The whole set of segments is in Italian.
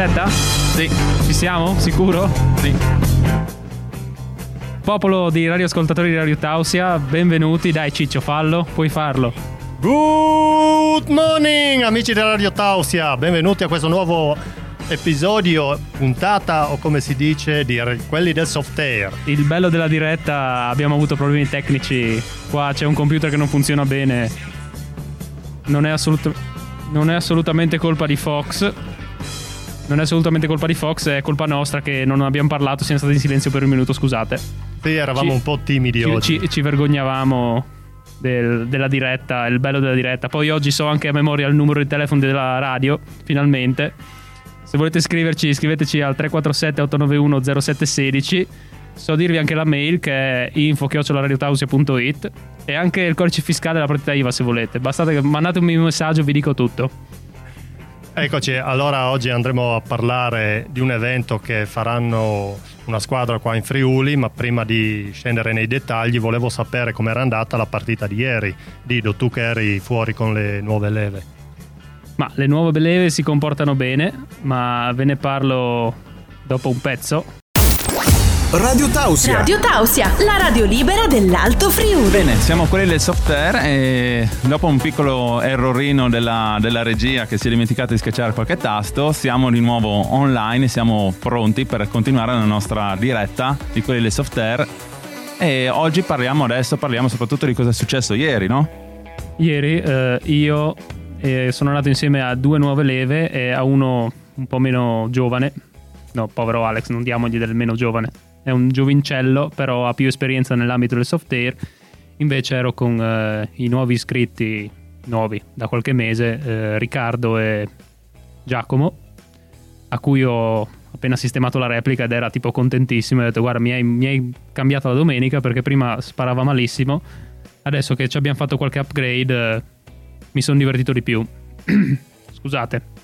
diretta? Sì. Ci siamo? Sicuro? Sì. Popolo di radioascoltatori di Radio Tausia, benvenuti. Dai Ciccio, fallo, puoi farlo. Good morning amici di Radio Tausia, benvenuti a questo nuovo episodio, puntata o come si dice, di quelli del soft air. Il bello della diretta, abbiamo avuto problemi tecnici. Qua c'è un computer che non funziona bene. Non è, assolut- non è assolutamente colpa di Fox. Non è assolutamente colpa di Fox, è colpa nostra che non abbiamo parlato, siamo stati in silenzio per un minuto, scusate. Sì, eravamo Ci- un po' timidi Ci, oggi. ci- ci vergognavamo del- della diretta, il bello della diretta. Poi oggi so anche a memoria il numero di telefono della radio, finalmente. Se volete scriverci, scriveteci al 347 891 0716. So dirvi anche la mail che è info-radiotausia.it e anche il codice fiscale della partita IVA se volete. Bastate che mandatemi un messaggio, vi dico tutto. Eccoci, allora oggi andremo a parlare di un evento che faranno una squadra qua in Friuli, ma prima di scendere nei dettagli volevo sapere com'era andata la partita di ieri. Dido, tu che eri fuori con le nuove leve. Ma le nuove leve si comportano bene, ma ve ne parlo dopo un pezzo. Radio Tausia. Radio Tausia, la radio libera dell'Alto Friuli. Bene, siamo quelli del soft air e dopo un piccolo errorino della, della regia che si è dimenticato di schiacciare qualche tasto, siamo di nuovo online, siamo pronti per continuare la nostra diretta di quelli del soft air e oggi parliamo adesso, parliamo soprattutto di cosa è successo ieri, no? Ieri eh, io eh, sono andato insieme a due nuove leve e a uno un po' meno giovane. No, povero Alex, non diamogli del meno giovane. È un giovincello, però ha più esperienza nell'ambito del soft air. Invece ero con eh, i nuovi iscritti, nuovi da qualche mese, eh, Riccardo e Giacomo, a cui ho appena sistemato la replica ed era tipo contentissimo. Ho detto, guarda, mi hai, mi hai cambiato la domenica perché prima sparava malissimo. Adesso che ci abbiamo fatto qualche upgrade, eh, mi sono divertito di più. Scusate.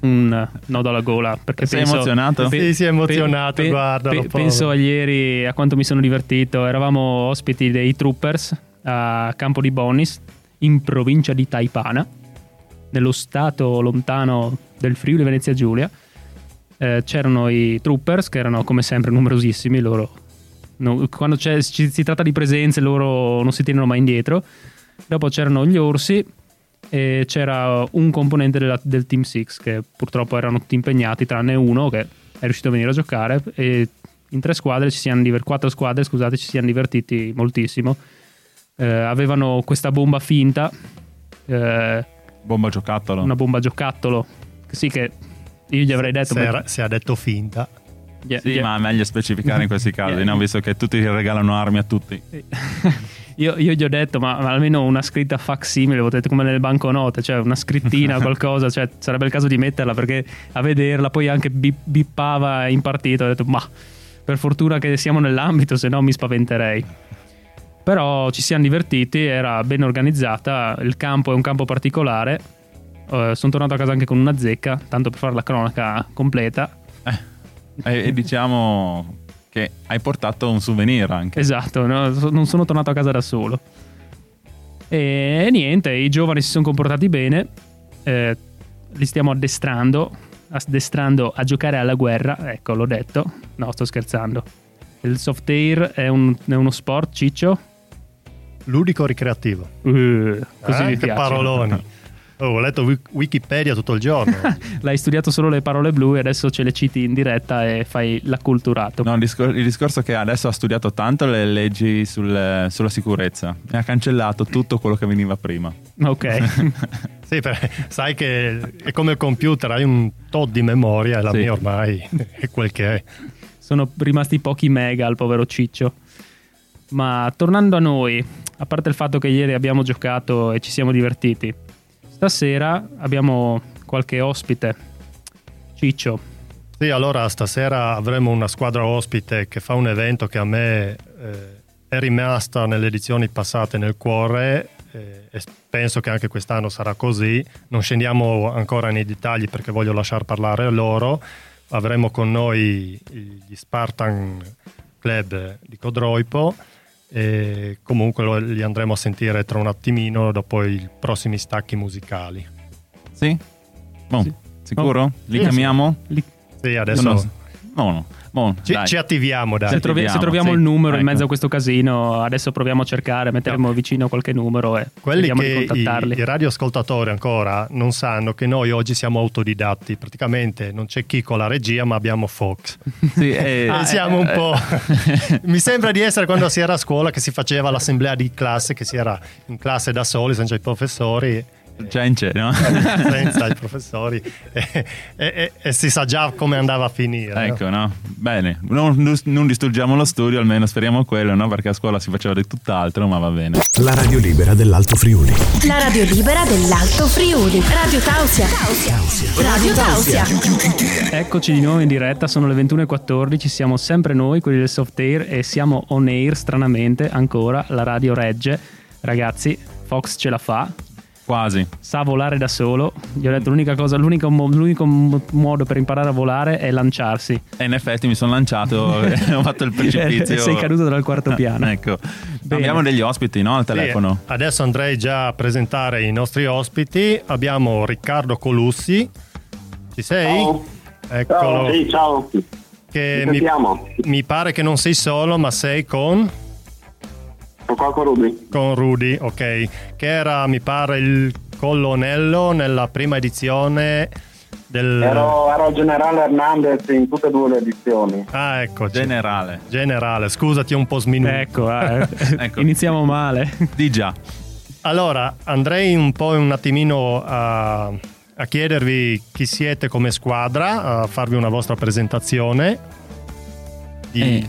Un nodo alla gola perché Sei penso, emozionato? Sì, si è emozionato, guardalo, povero. penso a ieri a quanto mi sono divertito. Eravamo ospiti dei Troopers a Campo di Bonis, in provincia di Taipana, nello stato lontano del Friuli Venezia Giulia. Eh, c'erano i Troopers che erano come sempre numerosissimi. Loro, no- quando c'è- ci- si tratta di presenze, loro non si tirano mai indietro. Dopo c'erano gli orsi e c'era un componente della- del Team 6 che purtroppo erano tutti impegnati, tranne uno che è riuscito a venire a giocare. E in tre squadre, ci siamo diver- quattro squadre, scusate, ci siamo divertiti moltissimo. Eh, avevano questa bomba finta, eh, Bomba giocattolo. una bomba giocattolo. Sì, che io gli avrei detto. Se, ma- era- se ha detto finta. Gli- Sì, gli- ma è meglio specificare in questi casi, no? Visto che tutti regalano armi a tutti. Io, io gli ho detto, ma, ma almeno una scritta facsimile, potete come nelle banconote, cioè una scrittina, qualcosa, cioè sarebbe il caso di metterla perché a vederla poi anche bip- bippava in partita. Ho detto, ma per fortuna che siamo nell'ambito, se no mi spaventerei. Però ci siamo divertiti, era ben organizzata, il campo è un campo particolare. Eh, sono tornato a casa anche con una zecca, tanto per fare la cronaca completa. E, e diciamo che hai portato un souvenir anche. Esatto, no? non sono tornato a casa da solo. E niente, i giovani si sono comportati bene, eh, li stiamo addestrando, addestrando a giocare alla guerra, ecco l'ho detto, no sto scherzando. Il soft air è, un- è uno sport, ciccio? Ludico ricreativo. Uh, così Eh, mi che piace. paroloni. Oh, ho letto Wik- Wikipedia tutto il giorno. L'hai studiato solo le parole blu e adesso ce le citi in diretta e fai l'acculturato. No, il, discor- il discorso è che adesso ha studiato tanto le leggi sul- sulla sicurezza e ha cancellato tutto quello che veniva prima. Ok. sì, perché sai che è come il computer, hai un tot di memoria e la Sì. mia ormai è quel che è. sono rimasti pochi mega al povero Ciccio. Ma tornando a noi, a parte il fatto che ieri abbiamo giocato e ci siamo divertiti, stasera abbiamo qualche ospite. Ciccio, Sì, allora stasera avremo una squadra ospite che fa un evento che a me eh, è rimasta nelle edizioni passate nel cuore eh, e penso che anche quest'anno sarà così. Non scendiamo ancora nei dettagli perché voglio lasciar parlare loro. Avremo con noi gli Spartan Club di Codroipo e comunque lo- li andremo a sentire tra un attimino dopo i prossimi stacchi musicali. Sì? Boh, Sì. Sicuro? Li Sì, chiamiamo? Li- Sì, adesso No, no, no. Boh, ci, dai. ci attiviamo, dai. se, trovi- se troviamo sì. il numero in Ecco. mezzo a questo casino, adesso proviamo a cercare, metteremo vicino qualche numero e Quelli che i, contattarli. i radioascoltatori ancora non sanno che noi oggi siamo autodidatti, praticamente non c'è chi con la regia ma abbiamo Fox. Sì, eh, E siamo un eh, po'... Mi sembra di essere quando si era a scuola che si faceva l'assemblea di classe, che si era in classe da soli senza i professori. Già in c'è, no? senza i professori e, e- e- e si sa già come andava a finire. no? Ecco, no? Bene, non, non distruggiamo lo studio, almeno speriamo quello, no? Perché a scuola si faceva di tutt'altro, ma va bene. La radio libera dell'Alto Friuli. La radio libera dell'Alto Friuli. Radio Tausia. Radio Tausia. Eccoci di nuovo in diretta, sono le 21.14, siamo sempre noi, quelli del soft air, e siamo on air stranamente ancora, la radio regge. Ragazzi, Fox ce la fa, Quasi. sa volare da solo. Gli ho detto l'unica cosa, l'unico, mo- l'unico mo- modo per imparare a volare è lanciarsi. E in effetti mi sono lanciato e ho fatto il precipizio. E sei caduto dal quarto piano. ecco. Abbiamo degli ospiti, no? Al Sì, telefono. adesso andrei già a presentare i nostri ospiti. Abbiamo Riccardo Colussi. Ci sei? Ciao. Eccolo. Ciao, sì, ciao. Che mi, sentiamo. mi pare che non sei solo, ma sei con, con Ruby. con Rudy, ok. Che era, mi pare, il colonnello nella prima edizione del... Ero, ero generale Hernandez in tutte e due le edizioni. Ah, ecco. Generale. Generale, scusati un po' sminuito. Ecco, eh, Ecco. iniziamo male. Di già. Allora, andrei un po' un attimino a, a chiedervi chi siete come squadra, a farvi una vostra presentazione. Di- E,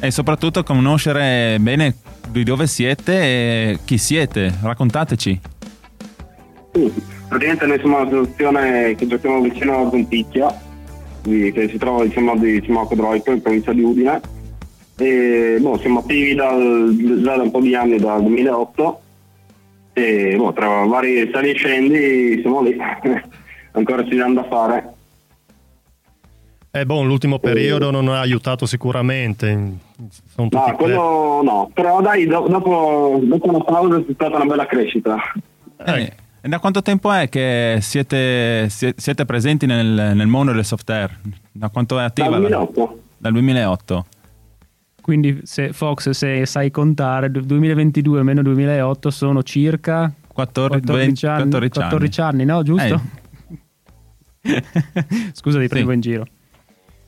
e soprattutto conoscere bene di dove siete e chi siete. Raccontateci. Sì, praticamente noi siamo un'associazione che giochiamo vicino a Venticchia, che si trova diciamo, di Cimo Codroico in provincia di Udine. E boh, siamo attivi dal- già da un po' di anni, dal 2008. E boh, tra vari sali e scendi siamo lì. Ancora ci danno da fare. Eh, boh, l'ultimo periodo non ha aiutato sicuramente. Sono tutti No, quello no, però dai, do- dopo, dopo una pausa c'è stata una bella crescita. Eh, e da quanto tempo è che siete, sie- siete presenti nel, nel mondo del software? Da quanto è attiva? Dal la- 2008. Dal 2008. Quindi se Fox, se sai contare, 2022 meno 2008 sono circa 14, 14 anni, 14 anni. 14 anni, no? Giusto? Eh. Scusa ti prendo Sì. in giro.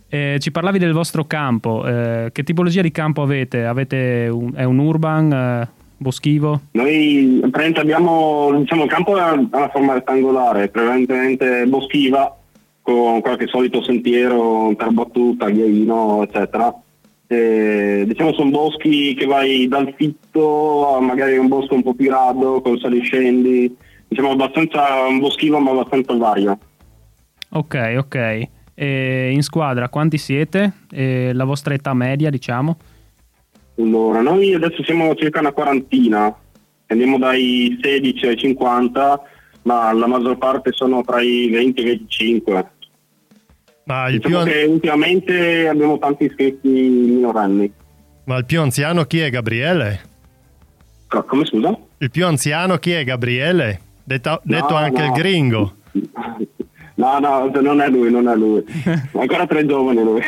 Eh, ci parlavi del vostro campo, eh, che tipologia di campo avete? Avete un, è un urban, eh, boschivo? Noi abbiamo diciamo, il campo ha una forma rettangolare, prevalentemente boschiva, con qualche solito sentiero per battuta, ghiaino, eccetera. E, diciamo sono boschi che vai dal fitto a magari un bosco un po' più rado, con saliscendi, diciamo abbastanza un boschivo ma abbastanza vario. Ok, ok. E in squadra quanti siete? E la vostra età media, diciamo? Allora, noi adesso siamo circa una quarantina, andiamo dai 16 ai 50, ma la maggior parte sono tra i 20 e i 25. Ma, il più, Diciamo an- che ultimamente abbiamo tanti iscritti minorenni. ma il più anziano chi è Gabriele? Co- Come scusa? Il più anziano chi è Gabriele? Detto, detto No, anche no. il gringo. No, no, non è lui, non è lui. Ancora tre giovani lui.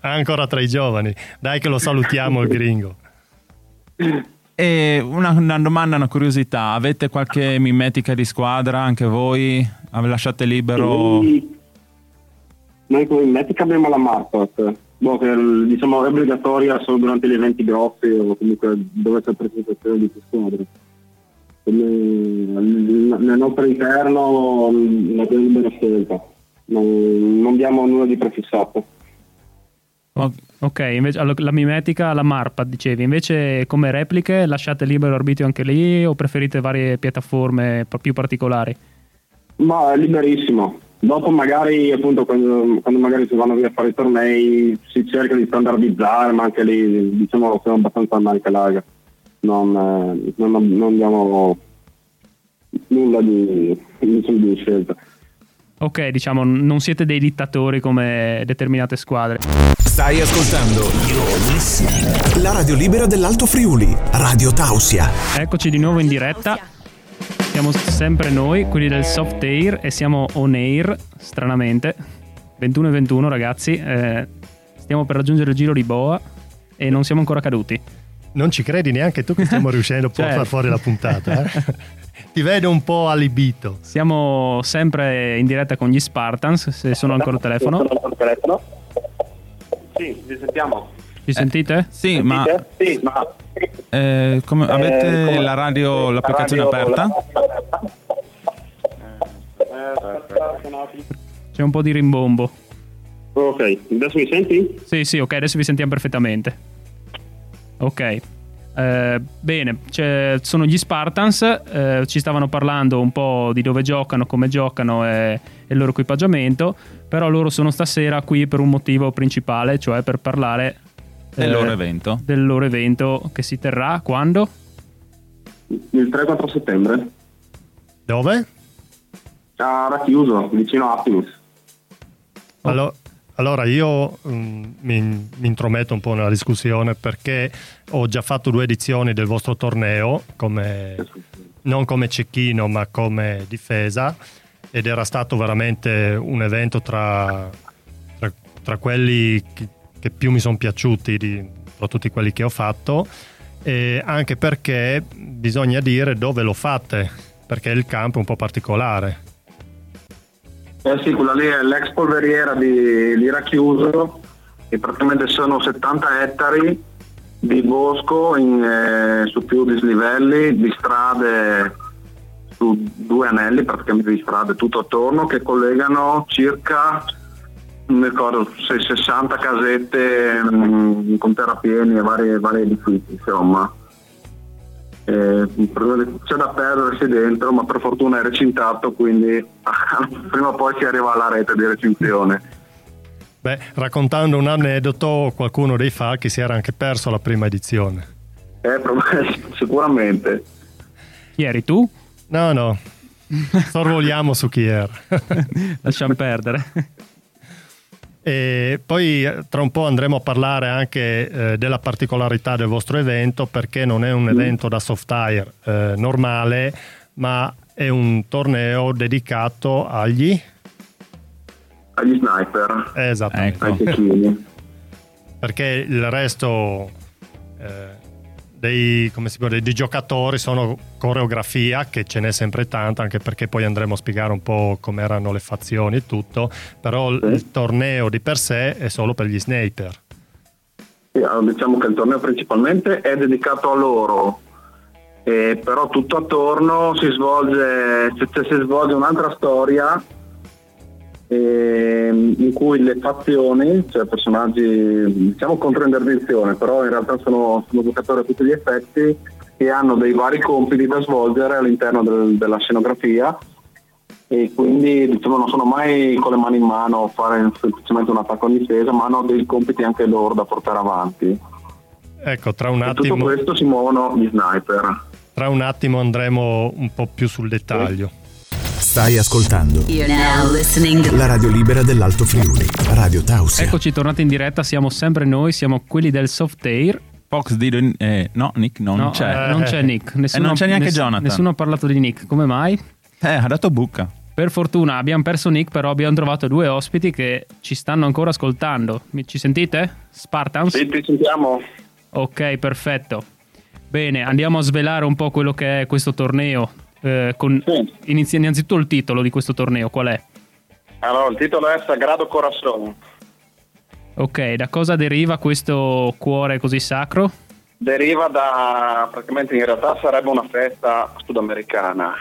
Ancora tra i giovani. Dai che lo salutiamo il gringo. E una, una domanda, una curiosità. Avete qualche mimetica di squadra anche voi? Lasciate libero? Noi, noi come Metica abbiamo la Marpat, boh, che diciamo è obbligatoria solo durante gli eventi grossi o comunque dove c'è presentazione di più squadre. Nel nostro interno la più libera scelta, non, non diamo nulla di prefissato. Ok, invece la mimetica, la marpa, dicevi. Invece come repliche lasciate libero arbitrio anche lì o preferite varie piattaforme più particolari? Ma è liberissimo. Dopo magari appunto quando, quando magari si vanno via a fare i tornei si cerca di standardizzare, ma anche lì diciamo siamo abbastanza maniche larghe. Non, eh, non, non diamo nulla di, diciamo, di scelta. Ok, diciamo, non siete dei dittatori come determinate squadre. Stai ascoltando la radio libera dell'Alto Friuli. Radio Tausia. Eccoci di nuovo in diretta. Siamo sempre noi, quelli del soft air, e siamo on air, stranamente. 21 e 21, ragazzi. Eh, stiamo per raggiungere il giro di boa e non siamo ancora caduti. Non ci credi neanche tu che stiamo riuscendo a Certo. portare fuori la puntata. eh? Ti vedo un po' allibito. Siamo sempre in diretta con gli Spartans, se sono ancora al telefono. Sì, vi sentiamo. Ci sentite? Sì, ma Sì, ma... eh, come- avete la radio, l'applicazione aperta? C'è un po' di rimbombo. Ok, adesso mi senti? Sì, sì, ok, adesso vi sentiamo perfettamente. Ok. Eh, bene, c'è- sono gli Spartans, eh, ci stavano parlando un po' di dove giocano, come giocano e, e il loro equipaggiamento, però loro sono stasera qui per un motivo principale, cioè per parlare Del eh, loro evento. del loro evento che si terrà quando? Il 3-4 settembre. Dove? A Racchiuso, vicino a Appius. Allo- Allora, io mm, mi, mi intrometto un po' nella discussione perché ho già fatto due edizioni del vostro torneo, come- non come cecchino ma come difesa, ed era stato veramente un evento tra, tra- tra quelli che, che più mi sono piaciuti di, tra tutti quelli che ho fatto, anche perché bisogna dire dove lo fate, perché il campo è un po' particolare. Eh sì, quella lì è l'ex polveriera di, di Racchiuso e praticamente sono 70 ettari di bosco in, eh, su più dislivelli, di strade su due anelli praticamente di strade tutto attorno che collegano circa non mi ricordo, se 60 casette mm, con terrapieni e vari, vari edifici insomma. Eh, c'è da perdersi dentro, ma per fortuna è recintato, quindi prima o poi si arriva alla rete di recinzione. Beh, raccontando un aneddoto, qualcuno dei falchi si era anche perso la prima edizione. Eh, sicuramente. Chi eri tu? No, no, sorvoliamo su chi era. Lasciamo perdere. E poi eh, tra un po' andremo a parlare anche eh, della particolarità del vostro evento perché non è un evento da soft tire eh, normale, ma è un torneo dedicato agli... Agli sniper, esattamente. Ecco. ai perché il resto eh, dei, come si può dire, dei giocatori sono coreografia che ce n'è sempre tanta anche perché poi andremo a spiegare un po' come erano le fazioni e tutto però il- Sì. il torneo di per sé è solo per gli sniper Sì, allora, diciamo che il torneo principalmente è dedicato a loro, eh, però tutto attorno si svolge, se si svolge un'altra storia ehm, in cui le fazioni, cioè personaggi diciamo contro interdizione, però in realtà sono, sono giocatori a tutti gli effetti che hanno dei vari compiti da svolgere all'interno del- della scenografia e quindi diciamo non sono mai con le mani in mano a fare semplicemente un attacco in difesa, ma hanno dei compiti anche loro da portare avanti. ecco tra un E tutto attimo, questo si muovono gli sniper. tra un attimo andremo un po' più sul dettaglio Stai ascoltando la radio libera dell'Alto Friuli, Radio Tausia. Eccoci tornati in diretta, siamo sempre noi, siamo quelli del soft air. Fox di eh, no, Nick non No, c'è. eh, non c'è Nick. Nessuno, non c'è neanche ness- Jonathan. Nessuno ha parlato di Nick. Come mai? Eh, ha dato bucca. Per fortuna abbiamo perso Nick, però abbiamo trovato due ospiti che ci stanno ancora ascoltando. Mi- Ci sentite? Spartans? Sì, ti sentiamo. Ok, perfetto. Bene, andiamo a svelare un po' quello che è questo torneo. Eh, con... Sì. Inizia innanzitutto il titolo di questo torneo, qual è? Allora, il titolo è Sagrado Corazon. Ok, da cosa deriva questo cuore così sacro? Deriva da, praticamente in realtà sarebbe una festa sudamericana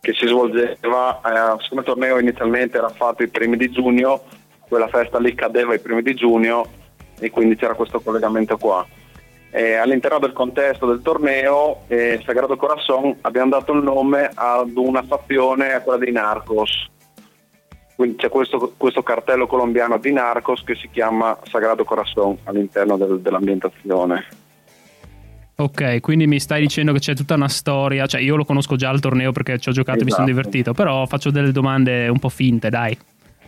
che si svolgeva, eh, siccome il torneo inizialmente era fatto i primi di giugno, quella festa lì cadeva i primi di giugno e quindi c'era questo collegamento qua. E all'interno del contesto del torneo, eh, Sagrado Corazon, abbiamo dato il nome ad una fazione, a quella dei Narcos. Quindi c'è questo, questo cartello colombiano di Narcos che si chiama Sagrado Corazon all'interno del- dell'ambientazione. Ok, quindi mi stai dicendo che c'è tutta una storia, cioè io lo conosco già il torneo perché ci ho giocato e mi sono Esatto. divertito, però faccio delle domande un po' finte, dai.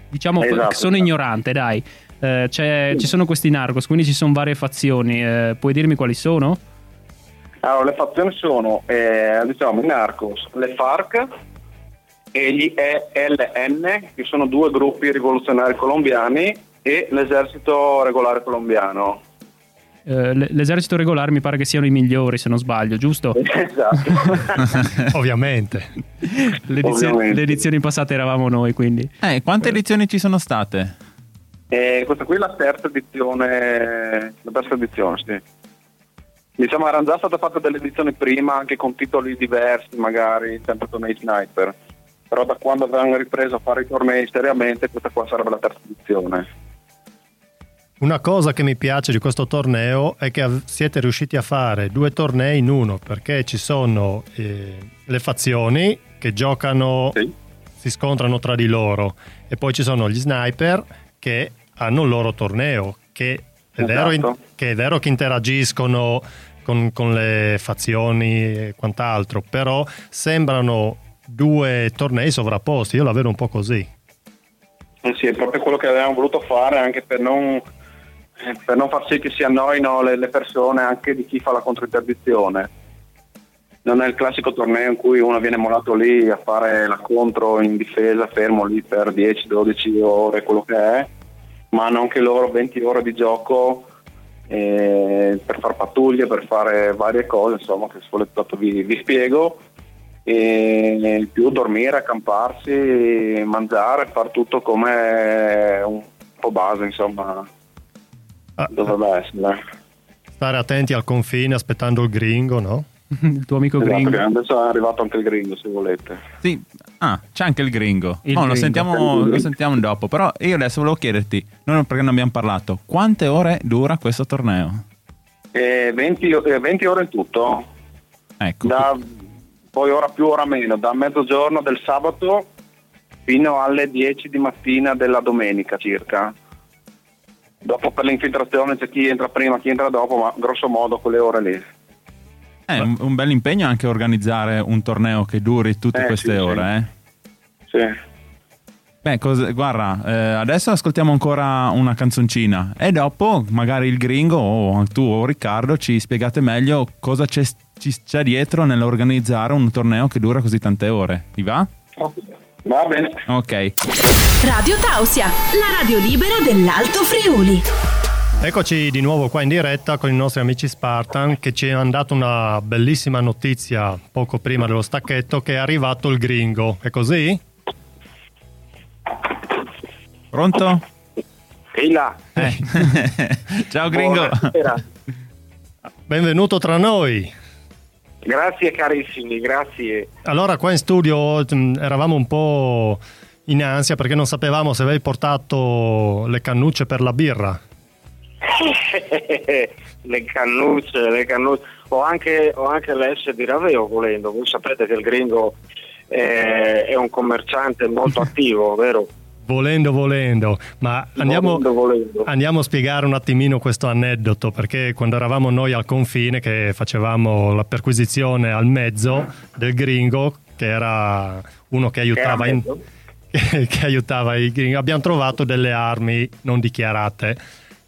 Diciamo Esatto, che sono esatto. ignorante, dai. Eh, c'è- Ci sono questi narcos, quindi ci sono varie fazioni, eh, puoi dirmi quali sono? Allora, le fazioni sono, eh, diciamo, i Narcos, le FARC e gli ELN, che sono due gruppi rivoluzionari colombiani, e l'esercito regolare colombiano. Eh, l'esercito regolare mi pare che siano i migliori, se non sbaglio, giusto? Esatto. Ovviamente. Le, edizioni, Ovviamente. le edizioni passate eravamo noi, quindi. Eh, quante edizioni ci sono state? E questa qui è la terza edizione, la terza edizione, sì. Diciamo erano già state fatte delle edizioni prima, anche con titoli diversi, magari, sempre tornei sniper. Però da quando avevano ripreso a fare i tornei seriamente, questa qua sarebbe la terza edizione. Una cosa che mi piace di questo torneo è che siete riusciti a fare due tornei in uno, perché ci sono eh, le fazioni che giocano, Sì. si scontrano tra di loro, e poi ci sono gli sniper che hanno il loro torneo, che è, vero, Esatto. che è vero che interagiscono con, con le fazioni e quant'altro, però sembrano due tornei sovrapposti, io la vedo un po' così. Eh sì, è proprio quello che avevamo voluto fare anche per non, eh, per non far sì che si annoino le, persone anche di chi fa la controinterdizione. Non è il classico torneo in cui uno viene mollato lì a fare la contro in difesa, fermo lì per 10-12 ore, quello che è, ma hanno anche loro 20 ore di gioco eh, per fare pattuglie, per fare varie cose, insomma, che dopo vi, vi spiego e più dormire, accamparsi, mangiare, far tutto come un po' base, insomma, Ah, dovrebbe essere. stare attenti al confine aspettando il gringo, no? Il tuo amico Esatto, gringo. adesso è arrivato anche il gringo, se volete. Sì. Ah, c'è anche il gringo. Il No, lo, gringo. sentiamo, lo sentiamo dopo. Però io adesso volevo chiederti, non perché non abbiamo parlato, quante ore dura questo torneo? E 20, eh, 20 ore in tutto, Ecco. da, poi ora più, ora meno, da mezzogiorno del sabato fino alle 10 di mattina della domenica circa. Dopo per l'infiltrazione c'è chi entra prima, chi entra dopo, ma grosso modo quelle ore lì. È un, un bel impegno anche organizzare un torneo che duri tutte Eh, queste sì, ore, sì. eh. Sì. Beh, cos- guarda, eh, adesso ascoltiamo ancora una canzoncina e dopo magari il gringo o tu o Riccardo ci spiegate meglio cosa c'è, ci c'è dietro nell'organizzare un torneo che dura così tante ore. Vi va? Va bene. Ok. Radio Tausia, la radio libera dell'Alto Friuli. Eccoci di nuovo qua in diretta con i nostri amici Spartan che ci hanno dato una bellissima notizia poco prima dello stacchetto che è arrivato il gringo. È così? Pronto? Ehi là. Eh. Ciao gringo. Buonasera. Benvenuto tra noi. Grazie carissimi, grazie. Allora qua in studio mm, eravamo un po' in ansia perché non sapevamo se avevi portato le cannucce per la birra. le cannucce, le cannucce. Ho anche, ho anche l'S di Raveo volendo. Voi sapete che il gringo è, è un commerciante molto attivo, vero? Volendo, volendo, ma andiamo, Volendo, volendo. andiamo a spiegare un attimino questo aneddoto perché quando eravamo noi al confine che facevamo la perquisizione al mezzo del gringo che era uno che aiutava, in- mezzo? che, che aiutava i gringo abbiamo trovato delle armi non dichiarate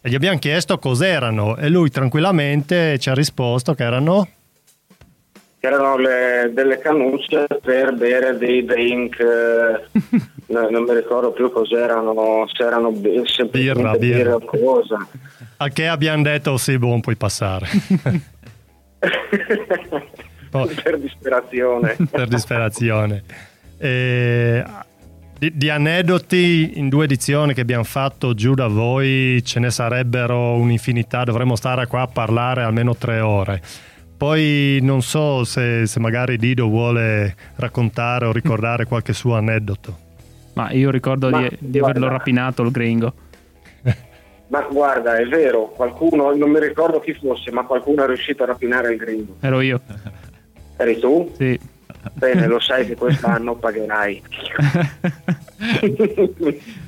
e gli abbiamo chiesto cos'erano e lui tranquillamente ci ha risposto che erano Erano le- delle cannucce per bere dei drink, eh, no- non mi ricordo più cos'erano, se erano Birra, birra. birra o cosa. al che abbiamo detto sì buon puoi passare per disperazione. per disperazione. E, di, di aneddoti in due edizioni che abbiamo fatto giù da voi ce ne sarebbero un'infinità, dovremmo stare qua a parlare almeno tre ore. Poi non so se, se magari Dido vuole raccontare o ricordare qualche suo aneddoto. Ma io ricordo Ma, di, di averlo rapinato il gringo. Ma guarda, è vero, qualcuno, non mi ricordo chi fosse, ma qualcuno è riuscito a rapinare il gringo. Ero io. Eri tu? Sì. Bene, lo sai che quest'anno pagherai.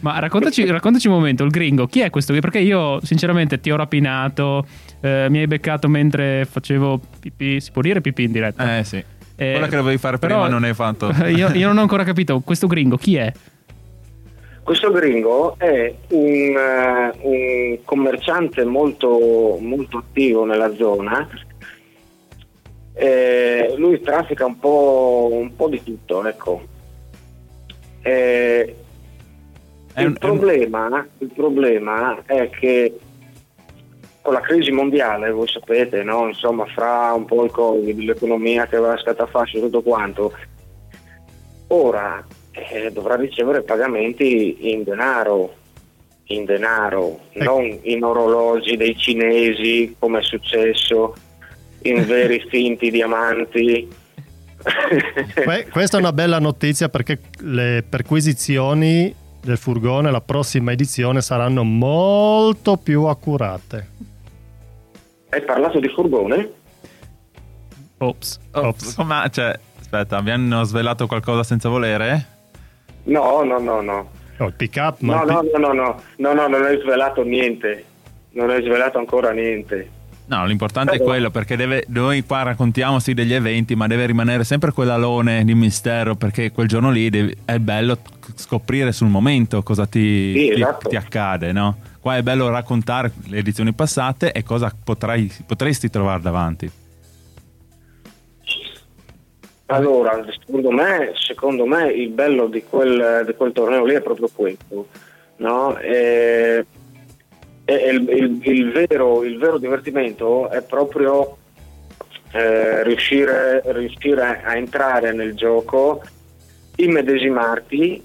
Ma raccontaci, raccontaci un momento, il gringo, chi è questo? Perché io sinceramente ti ho rapinato, eh, mi hai beccato mentre facevo pipì, si può dire pipì in diretta? Eh sì. Eh, Quella che dovevi fare però- prima non hai fatto. io, io non ho ancora capito, questo gringo chi è? Questo gringo è un, eh, un commerciante molto, molto attivo nella zona eh, lui traffica un po', un po' di tutto, ecco. Eh, il, un- è un- problema, il problema è che con la crisi mondiale, voi sapete, no? insomma, fra un po' il Covid, l'economia che va a scatafascio e tutto quanto, ora eh, dovrà ricevere pagamenti in denaro, in denaro, non in orologi dei cinesi come è successo, in veri finti diamanti. Que- questa è una bella notizia perché le perquisizioni del furgone la prossima edizione saranno molto più accurate. Hai parlato di furgone? Ops. Oh, Ops. ma, cioè, aspetta, vi hanno svelato qualcosa senza volere? No, no, no, no. No, il pick up, No, il pi- no, no, no, no, no, no, non hai svelato niente. Non hai svelato ancora niente. No, l'importante è quello perché deve- noi qua raccontiamo sì degli eventi, ma deve rimanere sempre quell'alone di mistero perché quel giorno lì devi- è bello scoprire sul momento cosa ti, Sì, ti- esatto. ti accade, no? Qua è bello raccontare le edizioni passate e cosa potrai- potresti trovare davanti. Allora, secondo me, secondo me il bello di quel, di quel torneo lì è proprio questo, no? E- e il, il- il vero, il vero divertimento è proprio eh, riuscire, riuscire a entrare nel gioco, immedesimarti,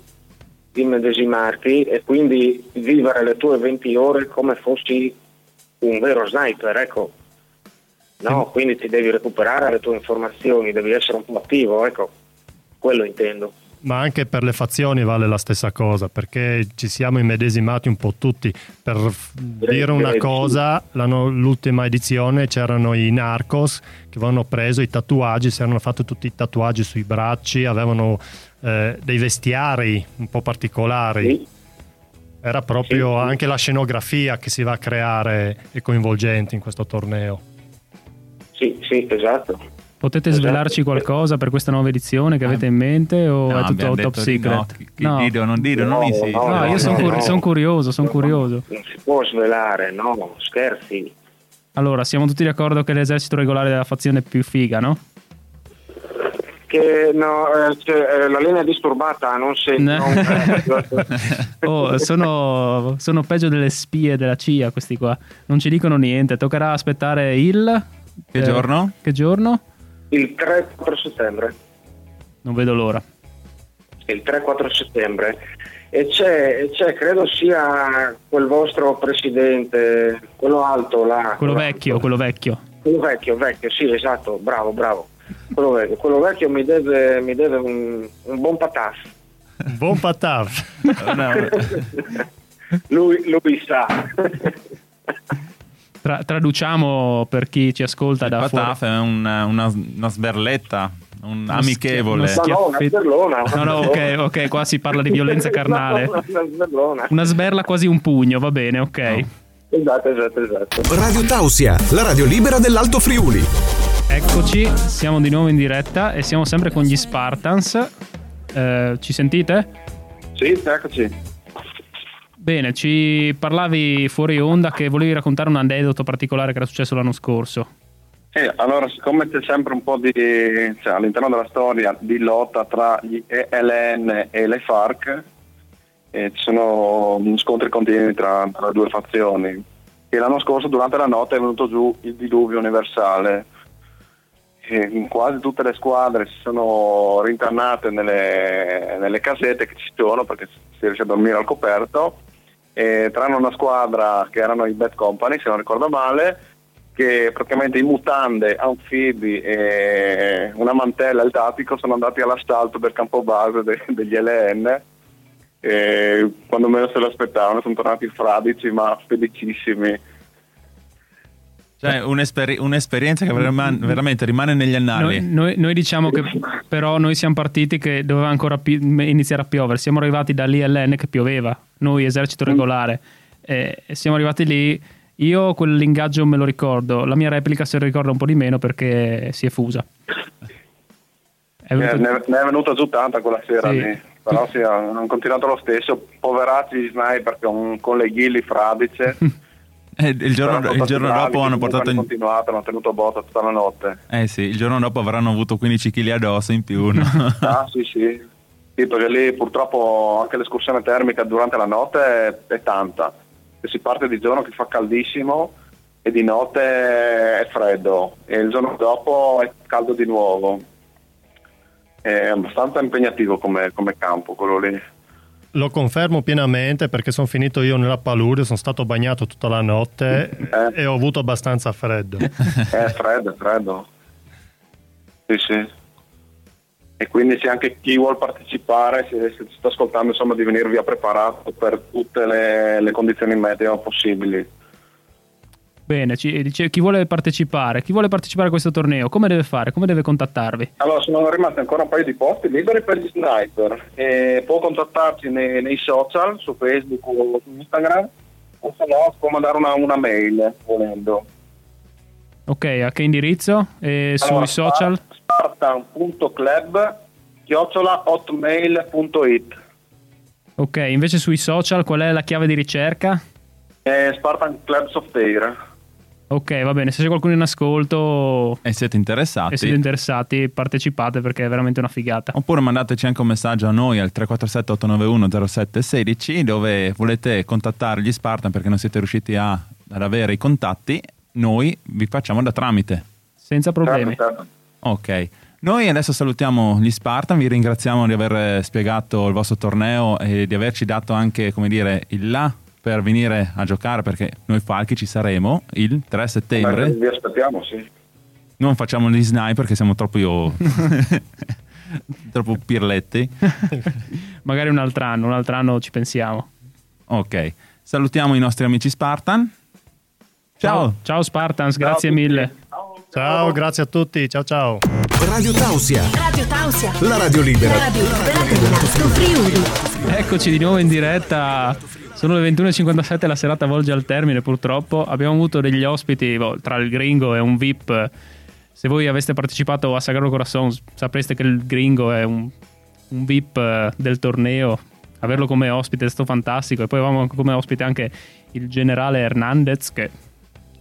immedesimarti e quindi vivere le tue 20 ore come fossi un vero sniper, ecco. No, quindi ti devi recuperare le tue informazioni, devi essere un po' attivo, ecco, quello intendo. Ma anche per le fazioni vale la stessa cosa perché ci siamo immedesimati un po' tutti. Per dire una cosa, l'ultima edizione c'erano i narcos che avevano preso i tatuaggi, si erano fatto tutti i tatuaggi sui bracci, avevano eh, dei vestiari un po' particolari. Sì, Era proprio Sì, sì. anche la scenografia che si va a creare e coinvolgente in questo torneo. sì, sì, esatto. Potete Esatto. svelarci qualcosa per questa nuova edizione che avete in mente o No, è tutto top secret? no. Chi Dido, non Dido, non No, insisti. no, No, io sono no, cur- no. son curioso, sono curioso. Non si può svelare, no, scherzi. Allora, siamo tutti d'accordo che l'esercito regolare è la fazione più figa, no? Che no, eh, cioè, eh, la linea è disturbata, non se No. non- eh, Oh, sono, sono peggio delle spie della CIA questi qua. Non ci dicono niente. Toccherà aspettare il... Che eh, giorno? Che giorno? Il 3-4 settembre. Non vedo l'ora. il 3-4 settembre e c'è, e c'è, credo sia quel vostro presidente, quello alto là. Quello vecchio, quello vecchio. Quello vecchio, vecchio, sì, esatto, bravo, bravo. Quello vecchio, quello vecchio mi deve, mi deve un, un buon pataf. Buon pataf! lui, lui sa. Tra- traduciamo per chi ci ascolta da fuori. Pataf è un- una, una sberletta, un amichevole. Ma no, una Schiaffetto. sberlona. una No, no, ok, ok, qua si parla di violenza carnale. No, una. Una sberla quasi un pugno, va bene, ok. Esatto, esatto, esatto. Radio Tausia, la radio libera dell'Alto Friuli. Eccoci, siamo di nuovo in diretta e siamo sempre con gli Spartans. Eh, ci sentite? Sì, eccoci. Bene, ci parlavi fuori onda che volevi raccontare un aneddoto particolare che era successo l'anno scorso. Eh, allora, siccome c'è sempre un po' di, cioè, all'interno della storia di lotta tra gli ELN e le FARC, eh, ci sono scontri continui tra, tra le due fazioni. E l'anno scorso, durante la notte, è venuto giù il diluvio universale. Quasi tutte le squadre si sono rintanate nelle, nelle casette che ci sono perché si riesce a dormire al coperto. E tranne una squadra che erano i Bad Company, se non ricordo male, che praticamente in mutande, anfibi e una mantella il tattico sono andati all'assalto del campo base de- degli LN e quando meno se l'aspettavano sono tornati fradici ma felicissimi Cioè, un'esperi- un'esperienza che veramente, veramente rimane negli annali. Noi, noi- noi diciamo che però noi siamo partiti che doveva ancora pi- iniziare a piovere. Siamo arrivati dall'ILN che pioveva, noi esercito regolare. E e siamo arrivati lì. Io quell'ingaggio me lo ricordo, la mia replica se lo ricorda un po' di meno perché si è fusa. È Eh, venuto- ne, ne è venuta giù tanta quella sera Sì. lì però sì, hanno continuato lo stesso poveracci gli sniper con, con le ghilli fradice Eh, il giorno, il giorno bravi, dopo hanno portato hanno in... continuato, hanno tenuto botta tutta la notte. Eh sì, il giorno dopo avranno avuto 15 kg addosso in più. no? Ah, sì, sì. Sì, perché lì purtroppo anche l'escursione termica durante la notte è, è tanta. Se si parte di giorno che fa caldissimo e di notte è freddo e il giorno dopo è caldo di nuovo. È abbastanza impegnativo come, come campo quello lì. Lo confermo pienamente perché sono finito io nella palude, sono stato bagnato tutta la notte Eh. e ho avuto abbastanza freddo. È freddo, è freddo. Sì, sì. E quindi se anche chi vuole partecipare, se, se sta ascoltando, insomma, di venire via preparato per tutte le, le condizioni meteo possibili. Bene, ci- dice, chi vuole partecipare? Chi vuole partecipare a questo torneo? Come deve fare? Come deve contattarvi? Allora, sono rimasti ancora un paio di posti liberi per gli sniper. E può contattarci nei, nei social, su Facebook o su Instagram, o se no può mandare una, una mail volendo. Ok, a che indirizzo? E Allora, sui social? Spartan.club hotmail.it Ok, invece sui social qual è la chiave di ricerca? Spartan Club Software. Ok, va bene, se c'è qualcuno in ascolto E siete interessati? e siete interessati partecipate perché è veramente una figata. Oppure mandateci anche un messaggio a noi al 347 891 0716 dove volete contattare gli Spartan perché non siete riusciti a- ad avere i contatti. Noi vi facciamo da tramite. Senza problemi. Certo, certo. Ok. Noi adesso salutiamo gli Spartan, vi ringraziamo di aver spiegato il vostro torneo e di averci dato anche, come dire, il là per venire a giocare perché noi Falchi ci saremo il 3 settembre. Beh, Vi aspettiamo, sì. Non facciamo gli sniper che siamo troppo io troppo pirletti. Magari un altro anno, un altro anno ci pensiamo. Ok. Salutiamo i nostri amici Spartan. Ciao. Ciao Spartans, Ciao grazie mille. Ciao, grazie a tutti, ciao ciao. Radio Tausia, Radio Tausia. la radio libera. La radio libera dell'Alto Friuli. Eccoci di nuovo in diretta. Sono le 21.57, la serata volge al termine purtroppo. Abbiamo avuto degli ospiti boh, tra il gringo e un VIP. Se voi aveste partecipato a Sagrado Corazon sapreste che il gringo è un, un VIP eh, del torneo. Averlo come ospite è stato fantastico. E poi avevamo come ospite anche il generale Hernandez che...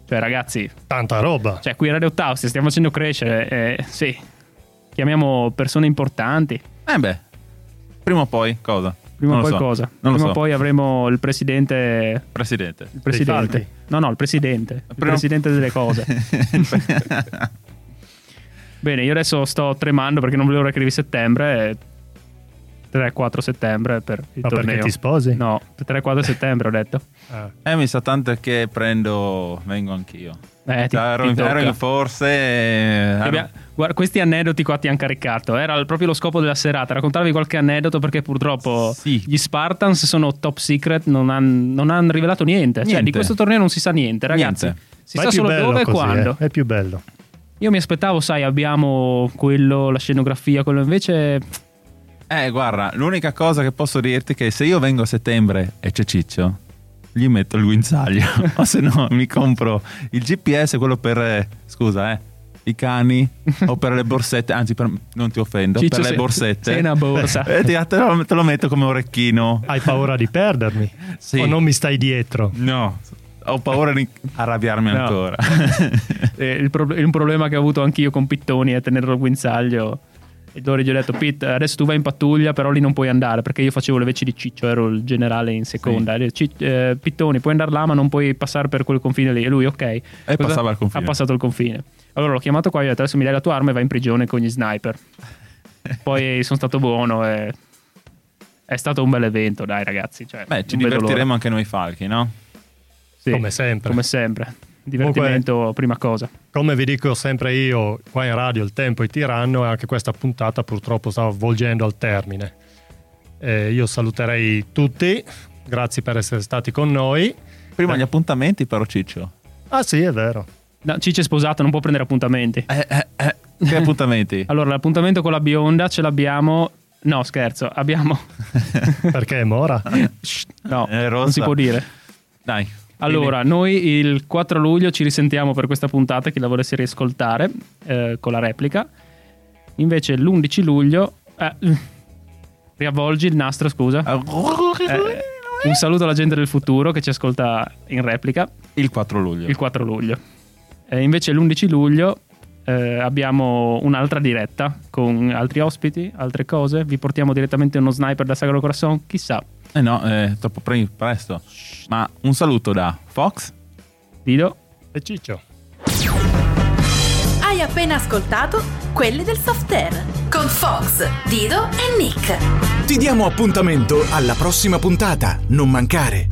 Cioè ragazzi, Tanta roba. cioè qui a Radio Taos stiamo facendo crescere. eh, sì, chiamiamo persone importanti. Eh beh. Prima o poi cosa? Prima o poi so. cosa? Prima o so. poi avremo il presidente. Presidente. Il presidente. No, no, il presidente. Il Prima- presidente delle cose. Bene, io adesso sto tremando perché non volevo che arrivi settembre. 3-4 settembre per il Ma torneo. perché ti sposi? No, 3-4 settembre ho detto. Ah. eh, mi sa tanto che prendo. Vengo anch'io. Eh, ti, Cioè, ero, ti ero in forse. eh, ero- Abbia- guarda, questi aneddoti qua ti hanno caricato. Era proprio lo scopo della serata, raccontarvi qualche aneddoto perché purtroppo Sì. gli Spartans sono top secret, non hanno rivelato niente. Cioè, Niente. di questo torneo non si sa niente, ragazzi. Niente. Si Ma sa solo dove e quando. eh, È più bello. Io mi aspettavo, sai, abbiamo quello, la scenografia, quello invece. Eh, guarda, l'unica cosa che posso dirti è che se io vengo a settembre e c'è Ciccio, gli metto il guinzaglio. o se no, mi compro il GPS, quello per. scusa, eh. I cani o per le borsette, anzi, per- non ti offendo, Ciccio, per le borsette. sei una borsa. Eh, ti- te, lo, te lo metto come orecchino. Hai paura di perdermi? Sì. O non mi stai dietro? No, ho paura di arrabbiarmi No. ancora. eh, il, pro- un problema che ho avuto anch'io con Pittoni è tenerlo al guinzaglio. Dori gli ho detto: Pitt, adesso tu vai in pattuglia, però lì non puoi andare perché io facevo le veci di Ciccio, ero il generale in seconda. E Ci- eh, Pittoni, puoi andare là, ma non puoi passare per quel confine lì. E lui, ok. E passava il confine. Ha passato il confine. Allora l'ho chiamato qua e gli ho detto: adesso mi dai la tua arma e vai in prigione con gli sniper. Poi sono stato buono e. È stato un bel evento, dai ragazzi. Cioè, Beh, ci divertiremo l'ora. anche noi falchi, no? Sì, Come sempre. Come sempre. Divertimento, prima cosa. Come vi dico sempre io, qua in radio il tempo è tiranno e anche questa puntata purtroppo sta volgendo al termine. Eh, io saluterei tutti, grazie per essere stati con noi. Prima Eh. gli appuntamenti, però, Ciccio. Ah sì, è vero. No, Ciccio è sposato, non può prendere appuntamenti. Eh, eh, eh, Che appuntamenti? Allora, l'appuntamento con la bionda ce l'abbiamo. No, scherzo, abbiamo. Perché è Mora? No, È rossa. non si può dire. Dai. Allora, noi il 4 luglio ci risentiamo per questa puntata, chi la volesse riascoltare eh, con la replica. Invece l'11 luglio... eh, riavvolgi il nastro, scusa. Eh, Un saluto alla gente del futuro che ci ascolta in replica Il 4 luglio. il 4 luglio. E invece l'11 luglio eh, abbiamo un'altra diretta con altri ospiti, altre cose. Vi portiamo direttamente uno sniper da Sagro Corazon, chissà. Eh no, è troppo pre- presto. Ma un saluto da Fox. Dido, E Ciccio. Hai appena ascoltato quelli del soft air con Fox, Dido e Nick. Ti diamo appuntamento alla prossima puntata. Non mancare.